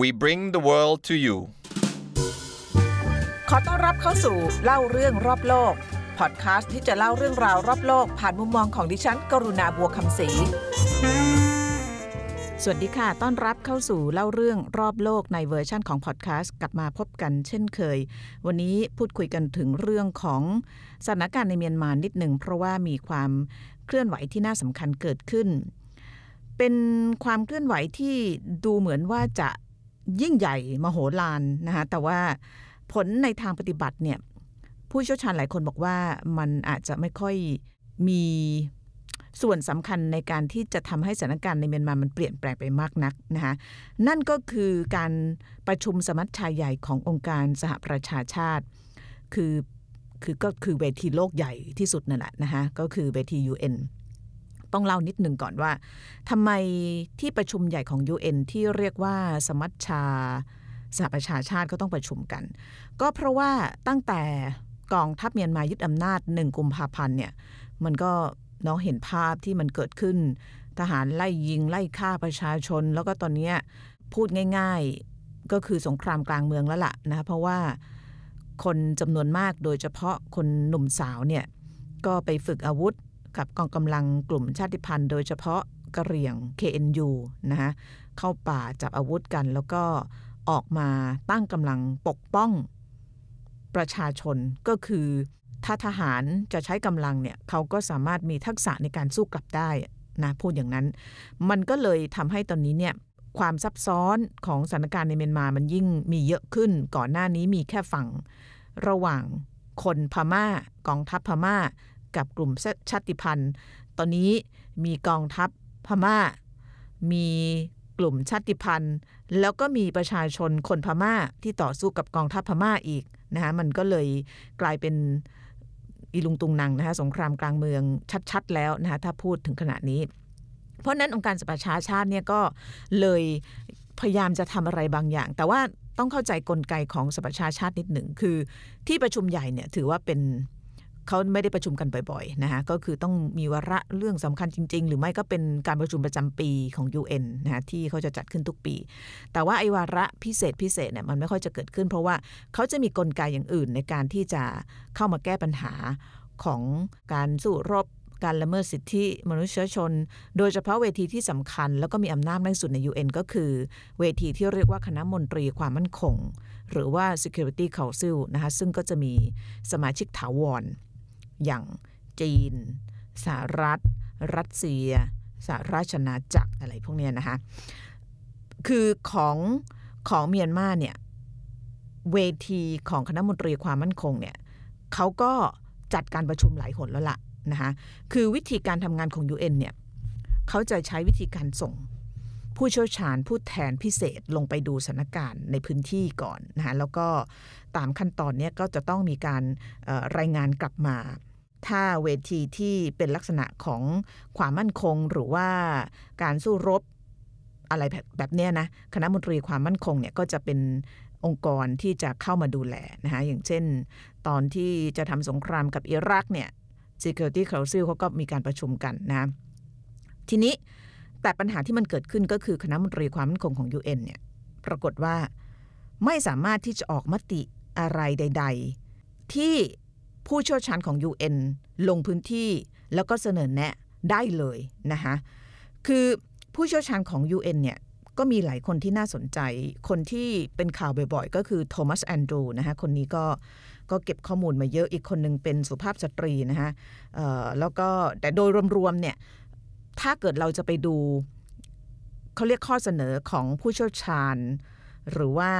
We bring the world to you ขอต้อนรับเข้าสู่เล่าเรื่องรอบโลก พอดคาสต์ที่จะเล่าเรื่องราวรอบโลก ผ่านมุมมองของดิฉัน กรุณาบัวคำศรี สวัสดีค่ะ ต้อนรับเข้าสู่เล่าเรื่องรอบโลกในเวอร์ชั่นของพอดแคสต์กลับมาพบกันเช่นเคย วันนี้พูดคุยกันถึงเรื่องของสถานการณ์ในเมียนมานิดหนึ่งเพราะว่ามีความเคลื่อนไหวที่น่าสำคัญเกิดขึ้นเป็นความเคลื่อนไหวที่ดูเหมือนว่าจะ ยิ่งใหญ่มโหฬารนะคะแต่ว่าผลในทางปฏิบัติเนี่ยผู้เชี่ยวชาญหลายคนบอกว่ามันอาจจะไม่ค่อยมีส่วนสำคัญในการที่จะทำให้สถานการณ์ในเมียนมามันเปลี่ยนแปลงไปมากนักนะคะนั่นก็คือการประชุมสมัชชาใหญ่ขององค์การสหประชาชาติ คือคือก็คือเวทีโลกใหญ่ที่สุดนั่นแหละนะคะก็คือเวที UN ต้องเล่านิดหนึ่งก่อนว่าทำไมที่ประชุมใหญ่ของ UN ที่เรียกว่าสมัชชาสหประชาชาติก็ต้องประชุมกัน ก็เพราะว่าตั้งแต่กองทัพเมียนมายึดอำนาจหนึ่งกุมภาพันธ์เนี่ยมันก็เนาะเห็นภาพที่มันเกิดขึ้น ทหารไล่ยิงไล่ฆ่าประชาชน แล้วก็ตอนนี้พูดง่าย ๆก็คือสงครามกลางเมืองแล้วล่ะนะเพราะว่าคนจำนวนมากโดยเฉพาะคนหนุ่มสาวเนี่ยก็ไปฝึกอาวุธ กับกองกำลังกลุ่มชาติพันธุ์ โดยเฉพาะกะเหรี่ยง KNU นะคะเข้าป่าจับอาวุธกัน แล้วก็ออกมาตั้งกำลังปกป้องประชาชนก็คือถ้าทหารจะใช้กำลังเนี่ยเขาก็สามารถมีทักษะในการสู้กลับได้นะพูดอย่างนั้น มันก็เลยทำให้ตอนนี้เนี่ยความซับซ้อนของสถานการณ์ในเมียนมามันยิ่งมีเยอะขึ้น ก่อนหน้านี้มีแค่ฝั่งระหว่างคนพมา่ากองทัพพม่า กับกลุ่มชาติพันธุ์ ตอนนี้มีกองทัพพม่า มีกลุ่มชาติพันธุ์ แล้วก็มีประชาชนคนพม่าที่ต่อสู้กับกองทัพพม่าอีกนะคะมันก็เลยกลายเป็นอีลุงตุงนังนะคะสงครามกลางเมืองชัด ๆ แล้วนะคะถ้าพูดถึงขณะนี้ เพราะนั้นองค์การสหประชาชาติเนี่ยก็เลยพยายามจะทำอะไรบางอย่าง แต่ว่าต้องเข้าใจกลไกของสหประชาชาตินิดหนึ่งคือที่ประชุมใหญ่เนี่ยถือว่าเป็น เขาไม่ได้ประชุมกันบ่อยๆนะคะก็คือต้องมีวาระเรื่องสำคัญจริง ๆ หรือไม่ก็เป็นการประชุมประจำปีของ UN นะคะที่เขาจะจัดขึ้นทุกปี แต่ว่าไอ้วาระพิเศษพิเศษเนี่ยมันไม่ค่อยจะเกิดขึ้น เพราะว่าเขาจะมีกลไกอย่างอื่นในการที่จะเข้ามาแก้ปัญหาของการสู้รบการละเมิดสิทธิมนุษยชน โดยเฉพาะเวทีที่สำคัญ แล้วก็มีอำนาจมากสุดใน UN ก็คือ เวทีที่เรียกว่าคณะมนตรีความมั่นคง หรือว่า Security Council นะคะซึ่งก็จะมีสมาชิกถาวร อย่างจีนสหรัฐ รัสเซียสหราชอาจักรอะไรพวกนี้นะคะคือของของเมียนมาเนี่ยเวทีของคณะมนตรีความมั่นคงเนี่ยเขาก็จัดการประชุมหลายหนแล้วล่ะนะคะคือวิธีการทำงานของ UN เนี่ยเขาจะใช้วิธีการส่งผู้เชี่ยวชาญผู้แทนพิเศษลงไปดูสถานการณ์ในพื้นที่ก่อนนะคะแล้วก็ตามขั้นตอนนี้ก็จะต้องมีการรายงานกลับมา ถ้าเวทีที่เป็นลักษณะของความมั่นคงหรือว่าการสู้รบอะไรแบบเนี้ยนะคณะมนตรีความมั่นคงเนี่ยก็จะเป็นองค์กรที่จะเข้ามาดูแลนะคะอย่างเช่น ตอนที่จะทำสงครามกับอิรักเนี่ย Security Council เขาก็มีการประชุมกันนะทีนี้แต่ปัญหาที่มันเกิดขึ้นก็คือคณะมนตรีความมั่นคงของ UN เนี่ยปรากฏว่าไม่สามารถที่จะออกมติอะไรใด ๆ ที่ ผู้เชี่ยวชาญของ UN ลงพื้นที่แล้วก็เสนอแนะได้เลยนะคะคือผู้เชี่ยวชาญของ UN เนี่ยก็มีหลายคนที่น่าสนใจ คนที่เป็นข่าวบ่อยๆ ก็คือโทมัสแอนดรูนะคะคนนี้ก็ก็เก็บข้อมูลมาเยอะอีกคนนึงเป็นสุภาพสตรีนะคะแล้วก็แต่โดยรวมๆเนี่ยถ้าเกิดเราจะไปดูเขาเรียกข้อเสนอของผู้เชี่ยวชาญ หรือว่า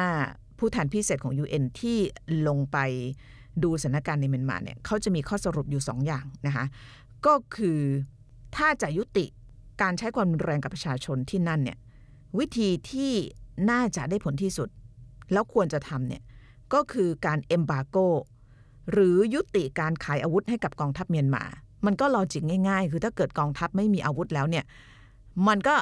ผู้แทนพิเศษของ UN ที่ลงไป ดูสถานการณ์ในเมียนมาเนี่ยเขาจะมีข้อสรุปอยู่ 2 อย่างนะคะก็คือถ้าจะยุติการใช้ความรุนแรงกับประชาชนที่นั่นเนี่ยวิธีที่น่าจะได้ผลที่สุด แล้วควรจะทำเนี่ยก็คือการเอมบาโกหรือยุติการขายอาวุธให้กับกองทัพเมียนมา มันก็ลอจิกง่าย ๆ คือถ้าเกิดกองทัพไม่มีอาวุธแล้วเนี่ยมันก็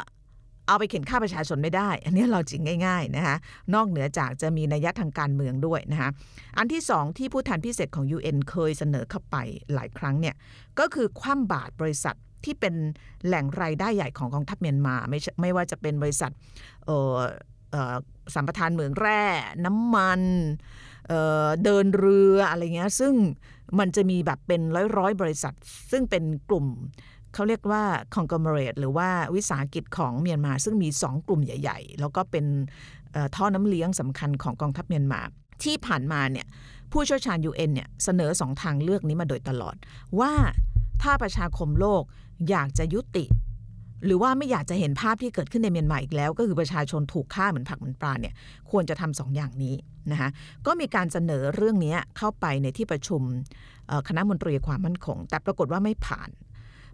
เอาไปเข็นฆ่าประชาชนไม่ได้ อันนี้เราจริงง่ายๆนะคะนอกเหนือจากจะมีนัยยะทางการเมืองด้วยนะคะอันที่สองที่ผู้แทนพิเศษของ UN เคยเสนอเข้าไปหลายครั้งเนี่ยก็คือคว่ำบาตรบริษัทที่เป็นแหล่งรายได้ใหญ่ของกองทัพเมียนมาไม่ไม่ว่าจะเป็นบริษัทสัมปทานเหมืองแร่ น้ำมันเเดินเรืออะไรเงี้ยซึ่งมันจะมีแบบเป็นร้อยร้อยๆบริษัท ซึ่งเป็นกลุ่ม เขาเรียกว่า conglomerate หรือว่าวิสาหกิจของเมียนมา ซึ่งมี 2 กลุ่มใหญ่ ๆ แล้วก็เป็นท่อน้ำเลี้ยงสำคัญของกองทัพเมียนมา ที่ผ่านมาเนี่ยผู้เชี่ยวชาญ UN เนี่ยเสนอสองทางเลือกนี้มาโดยตลอด ว่าถ้าประชาคมโลกอยากจะยุติ หรือว่าไม่อยากจะเห็นภาพที่เกิดขึ้นในเมียนมาอีกแล้ว ก็คือประชาชนถูกฆ่าเหมือนผักเหมือนปลาเนี่ยควรจะทำสองอย่างนี้นะคะก็มีการเสนอเรื่องนี้เข้าไปในที่ประชุมคณะมนตรีความมั่นคง แต่ปรากฏว่าไม่ผ่าน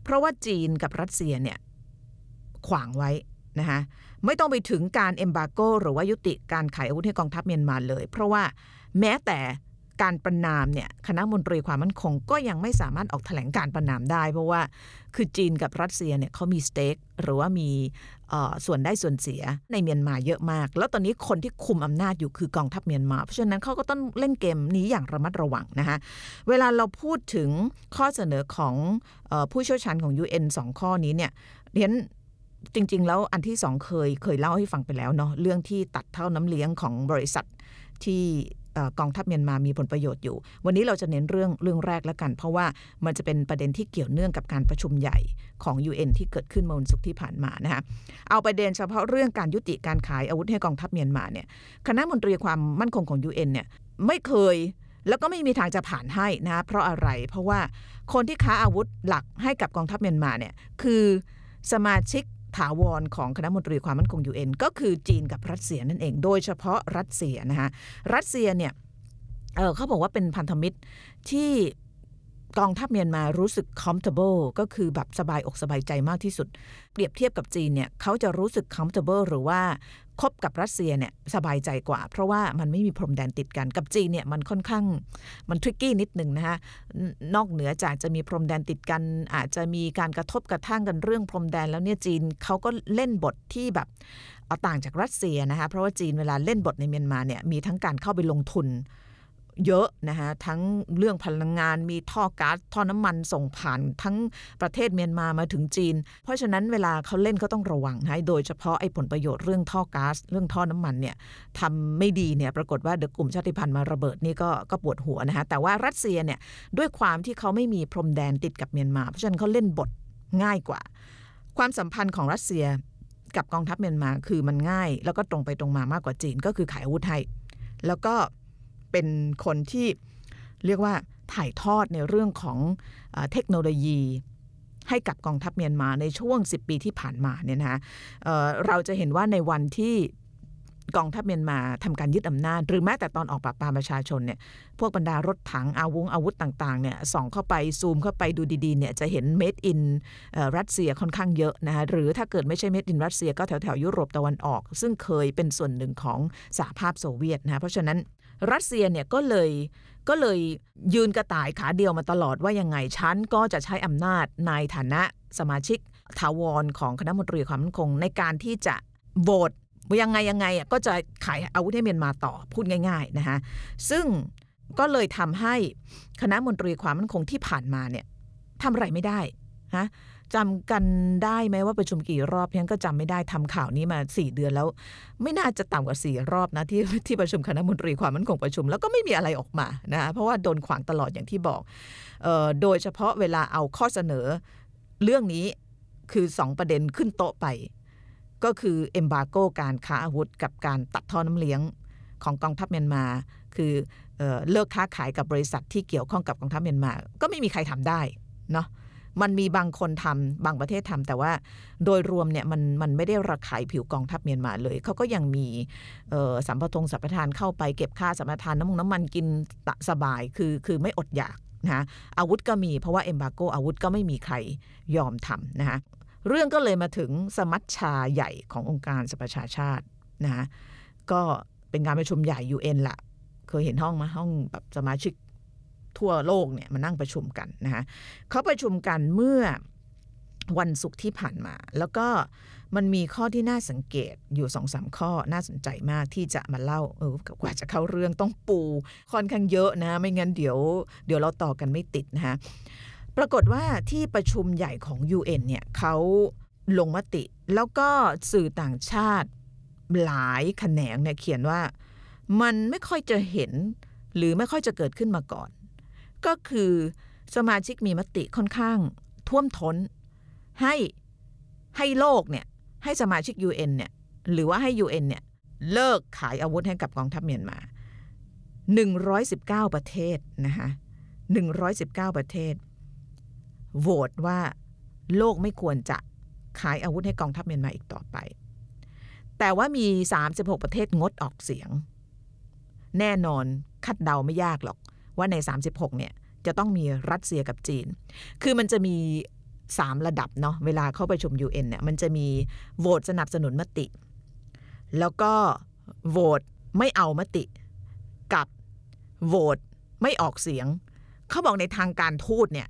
เพราะว่าจีนกับรัสเซียเนี่ยขวางไว้นะคะไม่ต้องไปถึงการเอมบาโกหรือว่ายุติการขายอาวุธให้กองทัพเมียนมาเลย เพราะว่าแม้แต่ การประนามเนี่ยคณะมนตรีความมั่นคงก็ยังไม่สามารถออกแถลงการประนามได้ เพราะว่าคือจีนกับรัสเซียเนี่ยเขามีสเต็กหรือว่ามีส่วนได้ส่วนเสียในเมียนมาเยอะมาก แล้วตอนนี้คนที่คุมอำนาจอยู่คือกองทัพเมียนมา เพราะฉะนั้นเขาก็ต้องเล่นเกมนี้อย่างระมัดระวังนะคะเวลาเราพูดถึงข้อเสนอของอผู้เชี่ยวชาญของ UN สองข้อนี้เนี่ยเรียนจริง ๆ แล้วอันที่สองเคยเคยเล่าให้ฟังไปแล้วเนาะเรื่องที่ตัดเท่าน้ำเลี้ยงของบริษัทที่ กองทัพเมียนมามีผลประโยชน์อยู่ วันนี้เราจะเน้นเรื่องเรื่องแรกแล้วกัน เพราะว่ามันจะเป็นประเด็นที่เกี่ยวเนื่องกับการประชุมใหญ่ของ UN ที่เกิดขึ้นเมื่อวันศุกร์ที่ผ่านมานะคะเอาประเด็นเฉพาะเรื่องการยุติการขายอาวุธให้กองทัพเมียนมาเนี่ยคณะมนตรีความมั่นคงของ UN เนี่ยไม่เคยแล้วก็ไม่มีทางจะผ่านให้นะเพราะอะไรเพราะว่าคนที่ค้าอาวุธหลักให้กับกองทัพเมียนมาเนี่ยคือสมาชิก ถาวรของคณะมนตรีความมั่นคง UN ก็คือจีนกับรัสเซียนั่นเอง โดยเฉพาะรัสเซียนะคะรัสเซียเนี่ยเออเขาบอกว่าเป็นพันธมิตรที่ กองทัพเมียนมารู้สึก comfortable ก็คือแบบสบายอกสบายใจมากที่สุด เปรียบเทียบกับจีนเนี่ยเขาจะรู้สึก comfortable หรือว่าคบกับรัสเซียเนี่ยสบายใจกว่า เพราะว่ามันไม่มีพรมแดนติดกันกับจีนเนี่ยมันค่อนข้างมันทริกกี้นิดหนึ่งนะคะนอกเหนือจากจะมีพรมแดนติดกัน อาจจะมีการกระทบกระทั่งกันเรื่องพรมแดนแล้วเนี่ยจีนเขาก็เล่นบทที่แบบเอาต่างจากรัสเซียนะคะเพราะว่าจีนเวลาเล่นบทในเมียนมาเนี่ยมีทั้งการเข้าไปลงทุน เยอะนะคะทั้งเรื่องพลังงานมีท่อก๊าซท่อน้ำมันส่งผ่านทั้งประเทศเมียนมามาถึงจีน เพราะฉะนั้นเวลาเขาเล่นเขาต้องระวังนะโดยเฉพาะไอ้ผลประโยชน์เรื่องท่อก๊าซเรื่องท่อน้ำมันเนี่ยทำไม่ดีเนี่ยปรากฏว่าเดี๋ยวกลุ่มชาติพันธุ์มาระเบิดนี่ก็ก็ปวดหัวนะคะแต่ว่ารัสเซียเนี่ยด้วยความที่เขาไม่มีพรมแดนติดกับเมียนมา เพราะฉะนั้นเขาเล่นบทง่ายกว่า ความสัมพันธ์ของรัสเซียกับกองทัพเมียนมาคือมันง่าย แล้วก็ตรงไปตรงมามากกว่าจีนก็คือขายอาวุธให้แล้วก็ เป็นคนที่เรียกว่าถ่ายทอดในเรื่องของเอเทคโนโลยี ให้กับกองทัพเมียนมาในช่วง 10 ปีที่ผ่านมาเนี่ยนะคะเเราจะเห็นว่าในวันที่กองทัพเมียนมาทำการยึดอำนาจ หรือแม้แต่ตอนออกปราบปรามประชาชนเนี่ยพวกบรรดารถถังอาวุธอาวุธต่างๆเนี่ยส่องเข้าไปซูมเข้าไปดูดีๆเนี่ยจะเห็น made in เอ่อรัสเซียค่อนข้างเยอะนะคะหรือถ้าเกิดไม่ใช่ made in รัสเซียก็แถวแถวๆยุโรปตะวันออก ซึ่งเคยเป็นส่วนหนึ่งของสหภาพโซเวียตนะคะเพราะฉะนั้น รัสเซียเนี่ยก็เลยก็เลยยืนกระต่ายขาเดียวมาตลอดว่ายังไงฉันก็จะใช้อำนาจในฐานะสมาชิกถาวรของคณะมนตรีความมั่นคง ในการที่จะโหวตว่ายังไงยังไงอะก็จะขายอาวุธให้เมียนมาต่อพูดง่ายๆนะคะซึ่งก็เลยทำให้คณะมนตรีความมั่นคงที่ผ่านมาเนี่ยทำอะไรไม่ได้ฮะ จำกันได้ไหมว่าประชุมกี่รอบยังก็จำไม่ได้ทำข่าวนี้มาสี่เดือนแล้ว ไม่น่าจะต่ำกว่าสี่รอบนะที่ที่ประชุมคณะมนตรีความมั่นคงประชุม แล้วก็ไม่มีอะไรออกมานะเพราะว่าโดนขวางตลอดอย่างที่บอกออโดยเฉพาะเวลาเอาข้อเสนอเรื่องนี้คือสองประเด็นขึ้นโต๊ะไป ก็คือเอมบาโกการค้าอาวุธ กับการตัดท่อน้ำเลี้ยงของกองทัพเมียนมา คือเออเลิกค้าขายกับบริษัทที่เกี่ยวข้องกับกองทัพเมียนมา ก็ไม่มีใครทำได้เนาะ มันมีบางคนทำบางประเทศทำแต่ว่าโดยรวมเนี่ยมันมันไม่ได้ระขายผิวกองทัพเมียนมาเลย เขาก็ยังมีสัมปทงสัมปทานเข้าไปเก็บค่าสัมปทานน้ำมันน้ำมันกินสบายคือคือไม่อดอยากนะอาวุธก็มีเพราะว่าเอมบาโกอาวุธก็ไม่มีใครยอมทำนะคะเรื่องก็เลยมาถึงสมัชชาใหญ่ขององค์การสหประชาชาตินะคะก็เป็นการประชุมใหญ่ UN ละเคยเห็นห้องไหมห้องแบบสมาชิก ทั่วโลกเนี่ยมานั่งประชุมกันนะคะเขาประชุมกันเมื่อวันศุกร์ที่ผ่านมา แล้วก็มันมีข้อที่น่าสังเกตอยู่สองสามข้อน่าสนใจมากที่จะมาเล่าเออกว่าจะเข้าเรื่องต้องปูค่อนข้างเยอะนะ ไม่งั้นเดี๋ยวเดี๋ยวเราต่อกันไม่ติดนะคะปรากฏว่าที่ประชุมใหญ่ของ UN เนี่ยเขาลงมติ แล้วก็สื่อต่างชาติหลายแขนงเนี่ยเขียนว่า มันไม่ค่อยจะเห็นหรือไม่ค่อยจะเกิดขึ้นมาก่อน ก็คือสมาชิกมีมติค่อนข้างท่วมท้น ให้ให้โลกเนี่ยให้สมาชิก UN เนี่ยหรือว่าให้ UN เนี่ยเลิกขายอาวุธให้กับกองทัพเมียนมา 119 ประเทศนะคะ119 ประเทศ โหวตว่าโลกไม่ควรจะขายอาวุธให้กองทัพเมียนมาอีกต่อไป แต่ว่ามี 36 ประเทศงดออกเสียง แน่นอนคาดเดาไม่ยากหรอก ว่าใน 36 เนี่ยจะต้องมีรัสเซียกับจีน คือมันจะมี 3 ระดับเนาะเวลาเข้าไปชม UN เนี่ยมันจะมีโหวตสนับสนุนมติ แล้วก็โหวตไม่เอามติกับโหวตไม่ออกเสียง เขาบอกในทางการทูตเนี่ย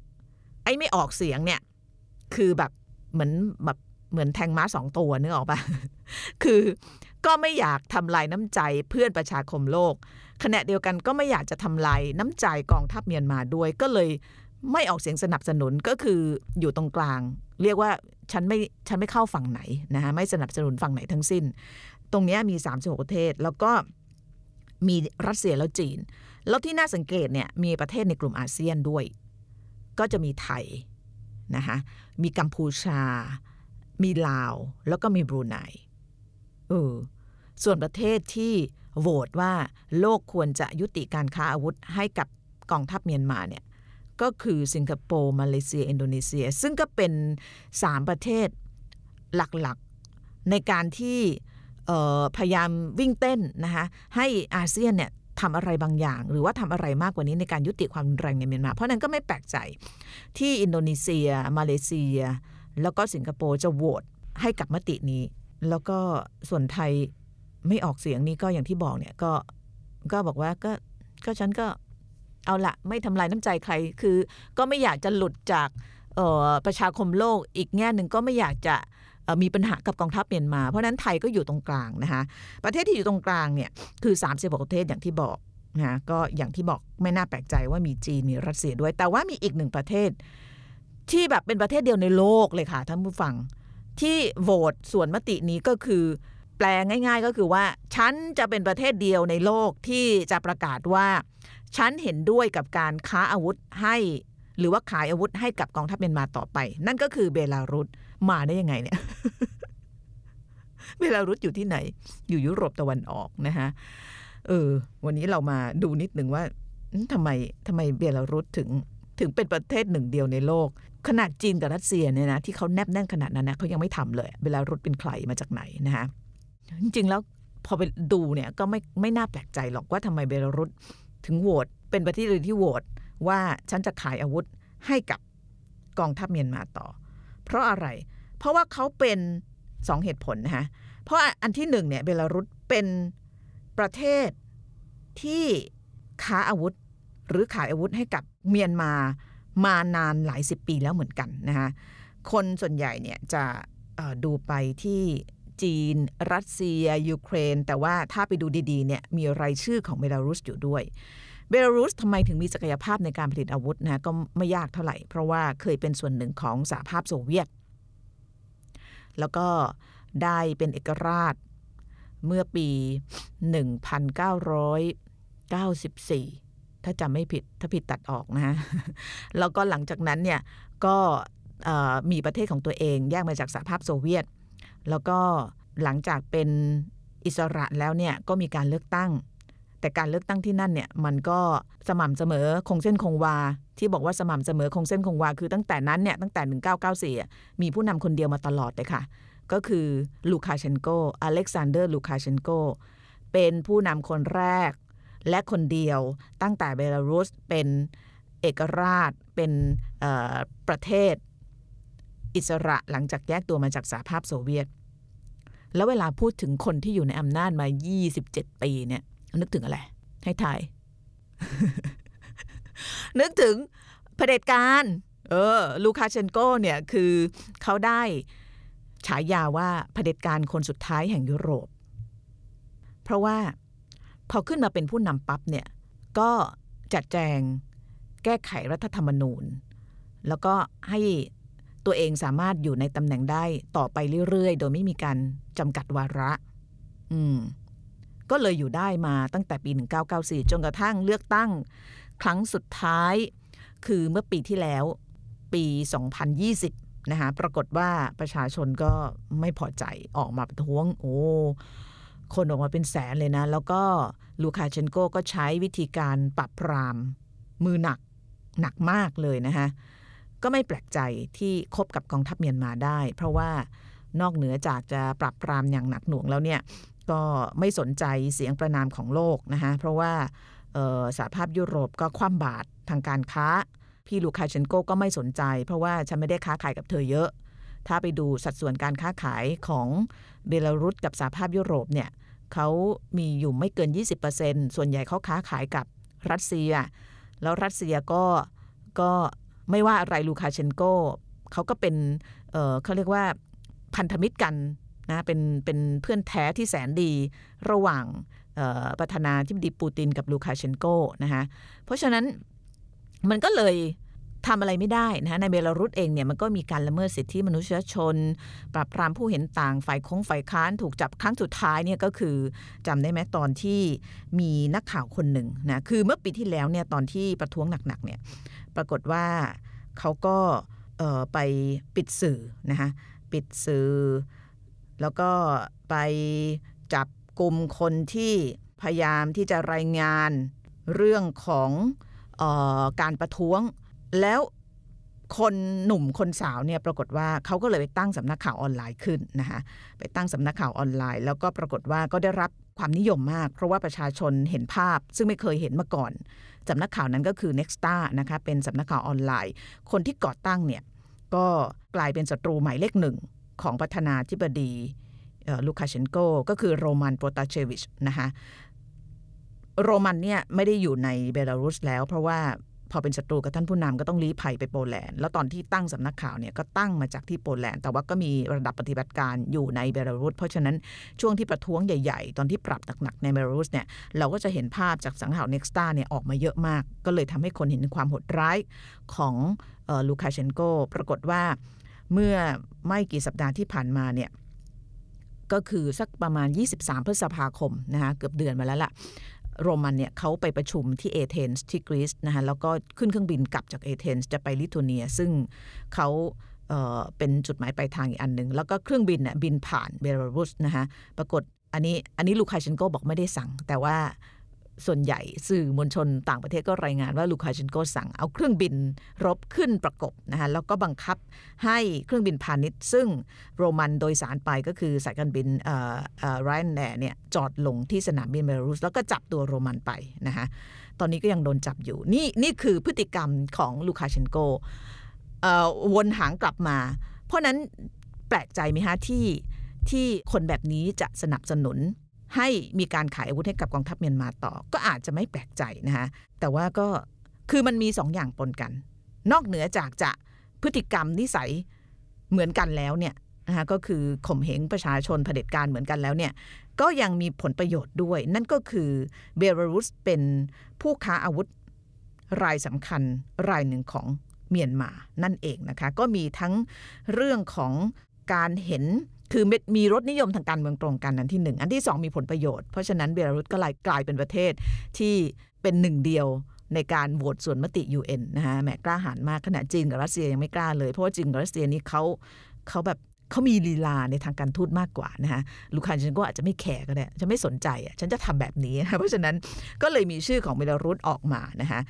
ไอ้ไม่ออกเสียงเนี่ยคือแบบเหมือนแบบเหมือนแทงม้าสองตัวนึกออกปะคือ ก็ไม่อยากทำลายน้ำใจเพื่อนประชาคมโลก ขณะเดียวกันก็ไม่อยากจะทำลายน้ำใจกองทัพเมียนมาด้วย ก็เลยไม่ออกเสียงสนับสนุนก็คืออยู่ตรงกลาง เรียกว่าฉันไม่ฉันไม่เข้าฝั่งไหนนะคะไม่สนับสนุนฝั่งไหนทั้งสิ้น ตรงนี้มี 36 ประเทศแล้วก็มีรัสเซียแล้วจีน แล้วที่น่าสังเกตเนี่ยมีประเทศในกลุ่มอาเซียนด้วย ก็จะมีไทยนะคะมีกัมพูชา มีลาว แล้วก็มีบรูไนเออ ส่วนประเทศที่โหวตว่าโลกควรจะยุติการค้าอาวุธให้กับกองทัพเมียนมาเนี่ยก็คือสิงคโปร์มาเลเซีย อินโดนีเซีย ซึ่งก็เป็น 3 ประเทศหลักๆ ในการที่พยายามวิ่งเต้นนะคะให้อาเซียนเนี่ยทำอะไรบางอย่าง หรือว่าทำอะไรมากกว่านี้ในการยุติความรุนแรงในเมียนมา เพราะนั้นก็ไม่แปลกใจที่อินโดนีเซีย มาเลเซีย แล้วก็สิงคโปร์จะโหวตให้กับมตินี้ แล้วก็ส่วนไทย ไม่ออกเสียงนี่ก็อย่างที่บอกเนี่ยก็ก็บอกว่าก็ก็ฉันก็เอาละไม่ทำลายน้ำใจใครคือ ก็ไม่อยากจะหลุดจากออประชาคมโลกอีกแง่หนึ่งก็ไม่อยากจะออมีปัญหากับกองทัพเมียนมา เพราะนั้นไทยก็อยู่ตรงกลางนะคะประเทศที่อยู่ตรงกลางเนี่ยคือ36ประเทศอย่างที่บอกนะก็อย่างที่บอกไม่น่าแปลกใจว่ามีจีนมีรัสเซียด้วย แต่ว่ามีอีกหนึ่งประเทศ ที่แบบเป็นประเทศเดียวในโลกเลยค่ะท่านผู้ฟัง ที่โหวตส่วนมตินี้ก็คือ แปลง่าย ๆ ก็คือว่า ฉันจะเป็นประเทศเดียวในโลกที่จะประกาศว่า ฉันเห็นด้วยกับการค้าอาวุธให้ หรือว่าขายอาวุธให้กับกองทัพเมียนมาต่อไป นั่นก็คือเบลารุสมาได้ยังไงเนี่ยเบลารุสอยู่ที่ไหน อยู่ยุโรปตะวันออกนะคะเออ วันนี้เรามาดูนิดหนึ่งว่าทำไมทำไมเบลารุสถึงถึงเป็นประเทศหนึ่งเดียวในโลก ขนาดจีนกับรัสเซียเนี่ยนะที่เขาแนบแน่นขนาดนั้นนะเขายังไม่ทำเลย เบลารุสเป็นใครมาจากไหนนะคะ จริงๆแล้วพอไปดูเนี่ยก็ไม่ไม่น่าแปลกใจหรอกว่าทำไมเบลารุสถึงโหวตเป็นประเทศเดียที่โหวตว่าฉันจะขายอาวุธให้กับกองทัพเมียนมาต่อ เพราะอะไร เพราะว่าเขาเป็นสองเหตุผลนะคะเพราะอันที่หนึ่งเนี่ยเบลารุสเป็นประเทศที่ค้าอาวุธหรือขายอาวุธให้กับเมียนมามานานหลายสิบปีแล้วเหมือนกันนะคะคนส่วนใหญ่เนี่ยจะดูไปที่ จีน รัสเซีย ยูเครน แต่ว่าถ้าไปดูดีๆเนี่ยมีรายชื่อของเบลารุสอยู่ด้วยเบลารุสทำไมถึงมีศักยภาพในการผลิตอาวุธนะก็ไม่ยากเท่าไหร่ เพราะว่าเคยเป็นส่วนหนึ่งของสหภาพโซเวียต แล้วก็ได้เป็นเอกราชเมื่อปี 1994 ถ้าจำไม่ผิด ถ้าผิดตัดออกนะฮะ แล้วก็หลังจากนั้นเนี่ยก็มีประเทศของตัวเองแยกมาจากสหภาพโซเวียต แล้วก็หลังจากเป็นอิสระแล้วเนี่ยก็มีการเลือกตั้ง แต่การเลือกตั้งที่นั่นเนี่ยมันก็สม่ำเสมอคงเส้นคงวา ที่บอกว่าสม่ำเสมอคงเส้นคงวาคือตั้งแต่นั้นเนี่ยตั้งแต่ 1994 มีผู้นำคนเดียวมาตลอดเลยค่ะ ก็คือลูคาเชนโกอเล็กซานเดอร์ลูคาเชนโกเป็นผู้นำคนแรก และคนเดียวตั้งแต่เบลารุสเป็นเอกราชเป็นประเทศอิสระหลังจากแยกตัวมาจากสหภาพโซเวียต แล้วเวลาพูดถึงคนที่อยู่ในอำนาจมา 27 ปีเนี่ย นึกถึงอะไร ให้ทาย นึกถึงเผด็จการ เออ ลูคาเชนโกเนี่ยคือเขาได้ฉายาว่าเผด็จการคนสุดท้ายแห่งยุโรป เพราะว่าพอขึ้นมาเป็นผู้นำปั๊บเนี่ย ก็จัดแจงแก้ไขรัฐธรรมนูญ แล้วก็ให้ ตัวเองสามารถอยู่ในตำแหน่งได้ต่อไปเรื่อยๆ โดยไม่มีการจำกัดวาระ อืม ก็เลยอยู่ได้มาตั้งแต่ปี 1994 จนกระทั่งเลือกตั้ง ครั้งสุดท้าย คือเมื่อปีที่แล้ว ปี 2020 นะคะปรากฏว่าประชาชนก็ไม่พอใจออกมาประท้วง โอ้คนออกมาเป็นแสนเลยนะ แล้วก็ลูคาเชนโกก็ใช้วิธีการปรับปราม มือหนักหนักมากเลยนะคะ ก็ไม่แปลกใจที่คบกับกองทัพเมียนมาได้ เพราะว่านอกเหนือจากจะปรับปรามอย่างหนักหน่วงแล้วเนี่ยก็ไม่สนใจเสียงประนามของโลกนะคะเพราะว่าสหภาพยุโรปก็คว่ำบาตรทางการค้า พี่ลูกคาเชนโกก็ไม่สนใจ เพราะว่าฉันไม่ได้ค้าขายกับเธอเยอะ ถ้าไปดูสัดส่วนการค้าขายของเบลารุสกับสหภาพยุโรปเนี่ยเขามีอยู่ไม่เกิน 20%ส่วนใหญ่เขาค้าขายกับรัสเซีย แล้วรัสเซียก็ก็ ไม่ว่าอะไรลูคาเชนโกเขาก็เป็นเเขาเรียกว่าพันธมิตรกันนะเป็นเป็นเพื่อนแท้ที่แสนดีระหว่างประธานาธิบดีปูตินกับลูคาเชนโกนะคะเพราะฉะนั้นมันก็เลยทำอะไรไม่ได้นะในเบลารุสเองเนี่ยมันก็มีการละเมิดสิทธิมนุษยชน ปราบปรามผู้เห็นต่างฝ่ายคงฝ่ายค้านถูกจับครั้งสุดท้ายเนี่ยก็คือจำได้ไหมตอนที่มีนักข่าวคนหนึ่งนะคือเมื่อปีที่แล้วเนี่ยตอนที่ประท้วงหนักๆเนี่ย ปรากฏว่าเขาก็ไปปิดสื่อนะคะปิดสื่อ แล้วก็ไปจับกลุ่มคนที่พยายามที่จะรายงานเรื่องของออการประท้วง แล้วคนหนุ่มคนสาวเนี่ยปรากฏว่าเขาก็เลยไปตั้งสำนักข่าวออนไลน์ขึ้นนะคะไปตั้งสำนักข่าวออนไลน์ แล้วก็ปรากฏว่าก็ได้รับ ความนิยมมาก เพราะว่าประชาชนเห็นภาพ ซึ่งไม่เคยเห็นมาก่อนสำนักข่าวนั้นก็คือ Nexta นะคะเป็นสำนักข่าวออนไลน์ คนที่ก่อตั้งเนี่ยก็กลายเป็นศัตรูหมายเลขหนึ่งของประธานาธิบดีลูคาเชนโกก็คือโรมันโปตาเชวิชนะคะโรมันเนี่ยไม่ได้อยู่ในเบลารุสแล้ว เพราะว่า พอเป็นศัตรูกับท่านผู้นำก็ต้องลี้ภัยไปโปแลนด์แล้วตอนที่ตั้งสำนักข่าวเนี่ยก็ตั้งมาจากที่โปแลนด์แต่ว่าก็มีระดับปฏิบัติการอยู่ในเบลารุสเพราะฉะนั้นช่วงที่ประท้วงใหญ่ๆ ตอนที่ปราบหนักๆในเบลารุสเนี่ยเราก็จะเห็นภาพจากสังหารเน็กสตาเนี่ยออกมาเยอะมาก ก็เลยทำให้คนเห็นความโหดร้ายของลูคาเชนโกปรากฏว่าเมื่อไม่กี่สัปดาห์ที่ผ่านมาเนี่ยก็คือสักประมาณ 23 พฤษภาคมนะคะเกือบเดือนมาแล้วล่ะ โรมันเนี่ยเขาไปประชุมที่เอเธนส์ที่กรีซนะคะแล้วก็ขึ้นเครื่องบินกลับจากเอเธนส์จะไปลิทัวเนีย ซึ่งเขาเเป็นจุดหมายปลายทางอีกอันหนึ่ง แล้วก็เครื่องบินเนี่ยบินผ่านเบลารุสนะคะปรากฏอันนี้อันนี้ลูคาเชนโกบอกไม่ได้สั่ง แต่ว่า ส่วนใหญ่สื่อมวลชนต่างประเทศก็รายงานว่าลูคาเชนโกสั่งเอาเครื่องบินรบขึ้นประกบนะคะแล้วก็บังคับให้เครื่องบินพาณิชย์ ซึ่งโรมันโดยสารไปก็คือสายการบินไรอันแอร์เนี่ยจอดลงที่สนามบินเบลารุส แล้วก็จับตัวโรมันไปนะคะตอนนี้ก็ยังโดนจับอยู่ นี่นี่คือพฤติกรรมของลูคาเชนโกวนหางกลับมา เพราะนั้นแปลกใจไหมคะที่ที่คนแบบนี้จะสนับสนุน ให้มีการขายอาวุธให้กับกองทัพเมียนมาต่อ ก็อาจจะไม่แปลกใจนะคะแต่ว่าก็คือมันมีสองอย่างปนกัน นอกเหนือจากจะพฤติกรรมนิสัยเหมือนกันแล้วเนี่ยนะคะก็คือข่มเหงประชาชนเผด็จการเหมือนกันแล้วเนี่ยก็ยังมีผลประโยชน์ด้วย นั่นก็คือเบลารุสเป็นผู้ค้าอาวุธรายสำคัญรายหนึ่งของเมียนมานั่นเองนะคะ ก็มีทั้งเรื่องของการเห็น คือมีรถนิยมทางการเมืองตรงกันนั้นที่หนึ่งอันที่สองมีผลประโยชน์เพราะฉะนั้นเบลารุสก็เลยกลายเป็นประเทศที่เป็นหนึ่งเดียวในการโหวตส่วนมติ UN นะคะแหมกล้าหาญมากขณะจีนกับรัสเซียยังไม่กล้าเลย เพราะว่าจีนกับรัสเซียนี่เขาเขาแบบเขามีลีลาในทางการทูตมากกว่านะคะลูคานฉันก็อาจจะไม่แคร์ก็ได้ฉันไม่สนใจอะฉันจะทำแบบนี้นะเพราะฉะนั้นก็เลยมีชื่อของเบลารุสออกมานะคะ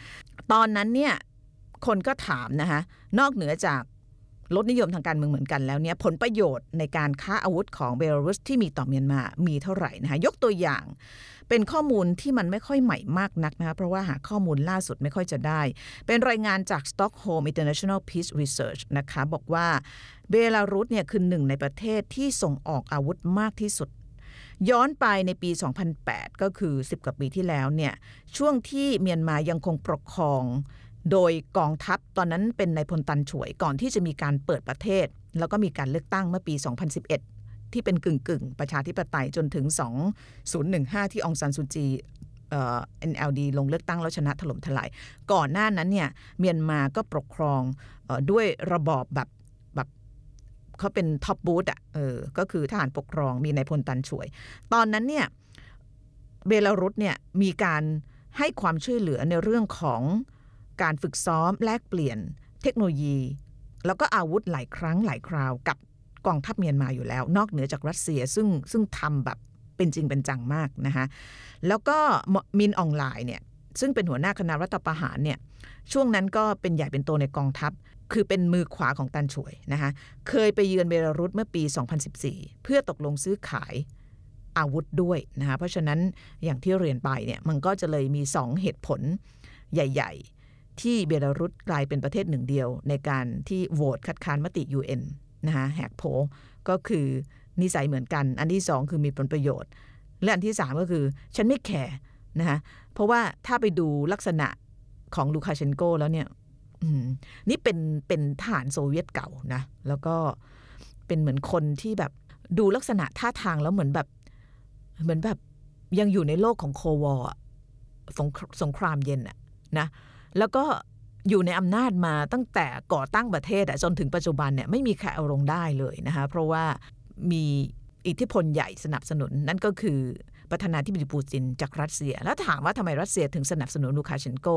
ตอนนั้นเนี่ยคนก็ถามนะคะนอกเหนือจาก ลดนิยมทางการเมืองเหมือนกันแล้วเนี่ยผลประโยชน์ในการค้าอาวุธของเบลารุสที่มีต่อเมียนมามีเท่าไหร่นะคะยกตัวอย่าง เป็นข้อมูลที่มันไม่ค่อยใหม่มากนักนะคะเพราะว่าหาข้อมูลล่าสุดไม่ค่อยจะได้ เป็นรายงานจาก Stockholm International Peace Research นะคะบอกว่าเบลารุสเนี่ยคือหนึ่งในประเทศที่ส่งออกอาวุธมากที่สุดย้อนไปในปี 2008 ก็คือ 10 กว่าปีที่แล้วเนี่ย ช่วงที่เมียนมายังคงปกครอง โดยกองทัพตอนนั้นเป็นนายพลตันช่วยก่อนที่จะมีการเปิดประเทศ แล้วก็มีการเลือกตั้งเมื่อปี 2011 ที่เป็นกึ่งกึ่งประชาธิปไตยจนถึง 2015 ที่อองซานซูจีเอ่อ NLD ลงเลือกตั้งแล้วชนะถล่มทลาย ก่อนหน้านั้นเนี่ยเมียนมาก็ปกครองออด้วยระบอบแบบแบบเขาเป็นท็อปบูตอะเออก็คือทหารปกครองมีนายพลตานฉ่วย ตอนนั้นเนี่ยเบลารุสเนี่ยมีการให้ความช่วยเหลือในเรื่องของ การฝึกซ้อมแลกเปลี่ยนเทคโนโลยี แล้วก็อาวุธหลายครั้งหลายคราวกับกองทัพเมียนมาอยู่แล้ว นอกเหนือจากรัสเซียซึ่งซึ่งทำแบบเป็นจริงเป็นจังมากนะคะแล้วก็มินออนไลน์เนี่ยซึ่งเป็นหัวหน้าคณะรัฐประหารเนี่ยช่วงนั้นก็เป็นใหญ่เป็นโตในกองทัพ คือเป็นมือขวาของตันช่วยนะคะเคยไปเยือนเบลารุสเมื่อปี 2014 เพื่อตกลงซื้อขายอาวุธด้วยนะคะเพราะฉะนั้นอย่างที่เรียนไปเนี่ยมันก็จะเลยมี 2 เหตุผลใหญ่ ๆ ที่เบลารุสกลายเป็นประเทศหนึ่งเดียว ในการที่โหวตคัดค้านมติ UN นะคะแหกโผก็คือนิสัยเหมือนกัน อันที่สองคือมีผลประโยชน์ และอันที่สามก็คือ ฉันไม่แคร์นะคะเพราะว่าถ้าไปดูลักษณะของลูคาเชนโกแล้วเนี่ยนี่เป็นเป็นทหารโซเวียตเก่านะ แล้วก็เป็นเหมือนคนที่แบบดูลักษณะท่าทางแล้วเหมือนแบบ เหมือนแบบยังอยู่ในโลกของโควอสงสงครามเย็นอะนะ แล้วก็อยู่ในอำนาจมาตั้งแต่ก่อตั้งประเทศจนถึงปัจจุบันเนี่ยไม่มีใครเอาลงได้เลยนะคะเพราะว่ามีอิทธิพลใหญ่สนับสนุนนั่นก็คือประธานาธิบดีปูตินจากรัสเซีย แล้วถามว่าทำไมรัสเซียถึงสนับสนุนลูคาเชนโก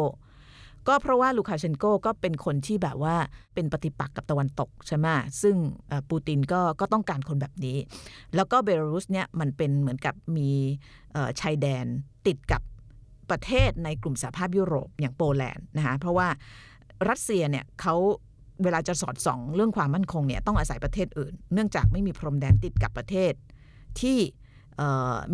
ก็เพราะว่าลูคาเชนโกก็เป็นคนที่แบบว่าเป็นปฏิปักษ์กับตะวันตกใช่ไหมซึ่งปูตินก็ก็ต้องการคนแบบนี้ แล้วก็เบลารุสเนี่ยมันเป็นเหมือนกับมีชายแดนติดกับ ประเทศในกลุ่มสหภาพยุโรปอย่างโปแลนด์นะคะเพราะว่ารัสเซียเนี่ยเขาเวลาจะสอดส่องเรื่องความมั่นคงเนี่ยต้องอาศัยประเทศอื่น เนื่องจากไม่มีพรมแดนติดกับประเทศที่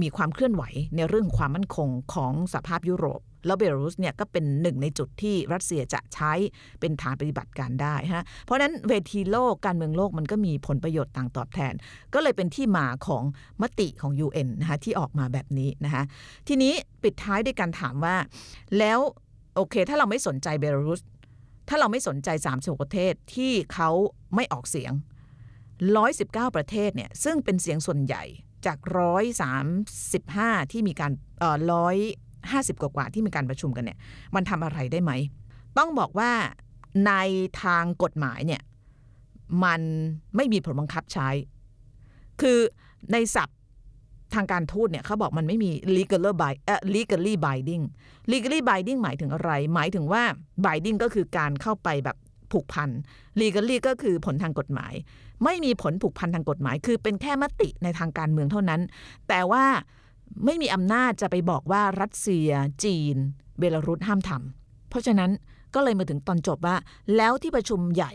มีความเคลื่อนไหวในเรื่องความมั่นคงของสหภาพยุโรป แล้วเบลารุสเนี่ยก็เป็นหนึ่งในจุดที่รัสเซียจะใช้เป็นฐานปฏิบัติการได้ฮะเพราะนั้นเวทีโลกการเมืองโลกมันก็มีผลประโยชน์ต่างตอบแทน ก็เลยเป็นที่มาของมติของ UN นะคะที่ออกมาแบบนี้นะคะทีนี้ปิดท้ายด้วยการถามว่า แล้วโอเค ถ้าเราไม่สนใจเบลารุสถ้าเราไม่สนใจ36ประเทศที่เขาไม่ออกเสียง 119 ประเทศเนี่ยซึ่งเป็นเสียงส่วนใหญ่จากร้อยสามสิบห้าที่มีการร้อย ห้าสิบกว่าที่มีการประชุมกันเนี่ยมันทำอะไรได้ไหม ต้องบอกว่าในทางกฎหมายเนี่ยมันไม่มีผลบังคับใช้ คือในศัพท์ทางการทูตเนี่ยเขาบอกมันไม่มี legally by เอ่อ legally binding legally binding หมายถึงอะไร หมายถึงว่า binding ก็คือการเข้าไปแบบผูกพัน legally ก็คือผลทางกฎหมาย ไม่มีผลผูกพันทางกฎหมาย คือเป็นแค่มติในทางการเมืองเท่านั้น แต่ว่า ไม่มีอำนาจจะไปบอกว่ารัสเซีย จีน เบลารุสห้ามทำเพราะฉะนั้นก็เลยมาถึงตอนจบว่า แล้วที่ประชุมใหญ่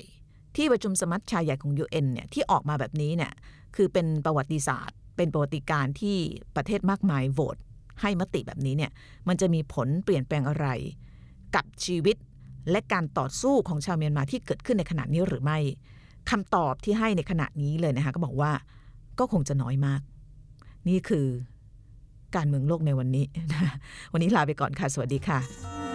ที่ประชุมสมัชชาใหญ่ของ UN เนี่ยที่ออกมาแบบนี้เนี่ยคือเป็นประวัติศาสตร์ เป็นประวัติการที่ประเทศมากมายโหวตให้มติแบบนี้เนี่ยมันจะมีผลเปลี่ยนแปลงอะไร กับชีวิตและการต่อสู้ของชาวเมียนมาที่เกิดขึ้นในขณะนี้หรือไม่คำตอบที่ให้ในขณะนี้เลยนะคะก็บอกว่าก็คงจะน้อยมาก นี่คือ การเมืองโลกในวันนี้ วันนี้ลาไปก่อนค่ะ สวัสดีค่ะ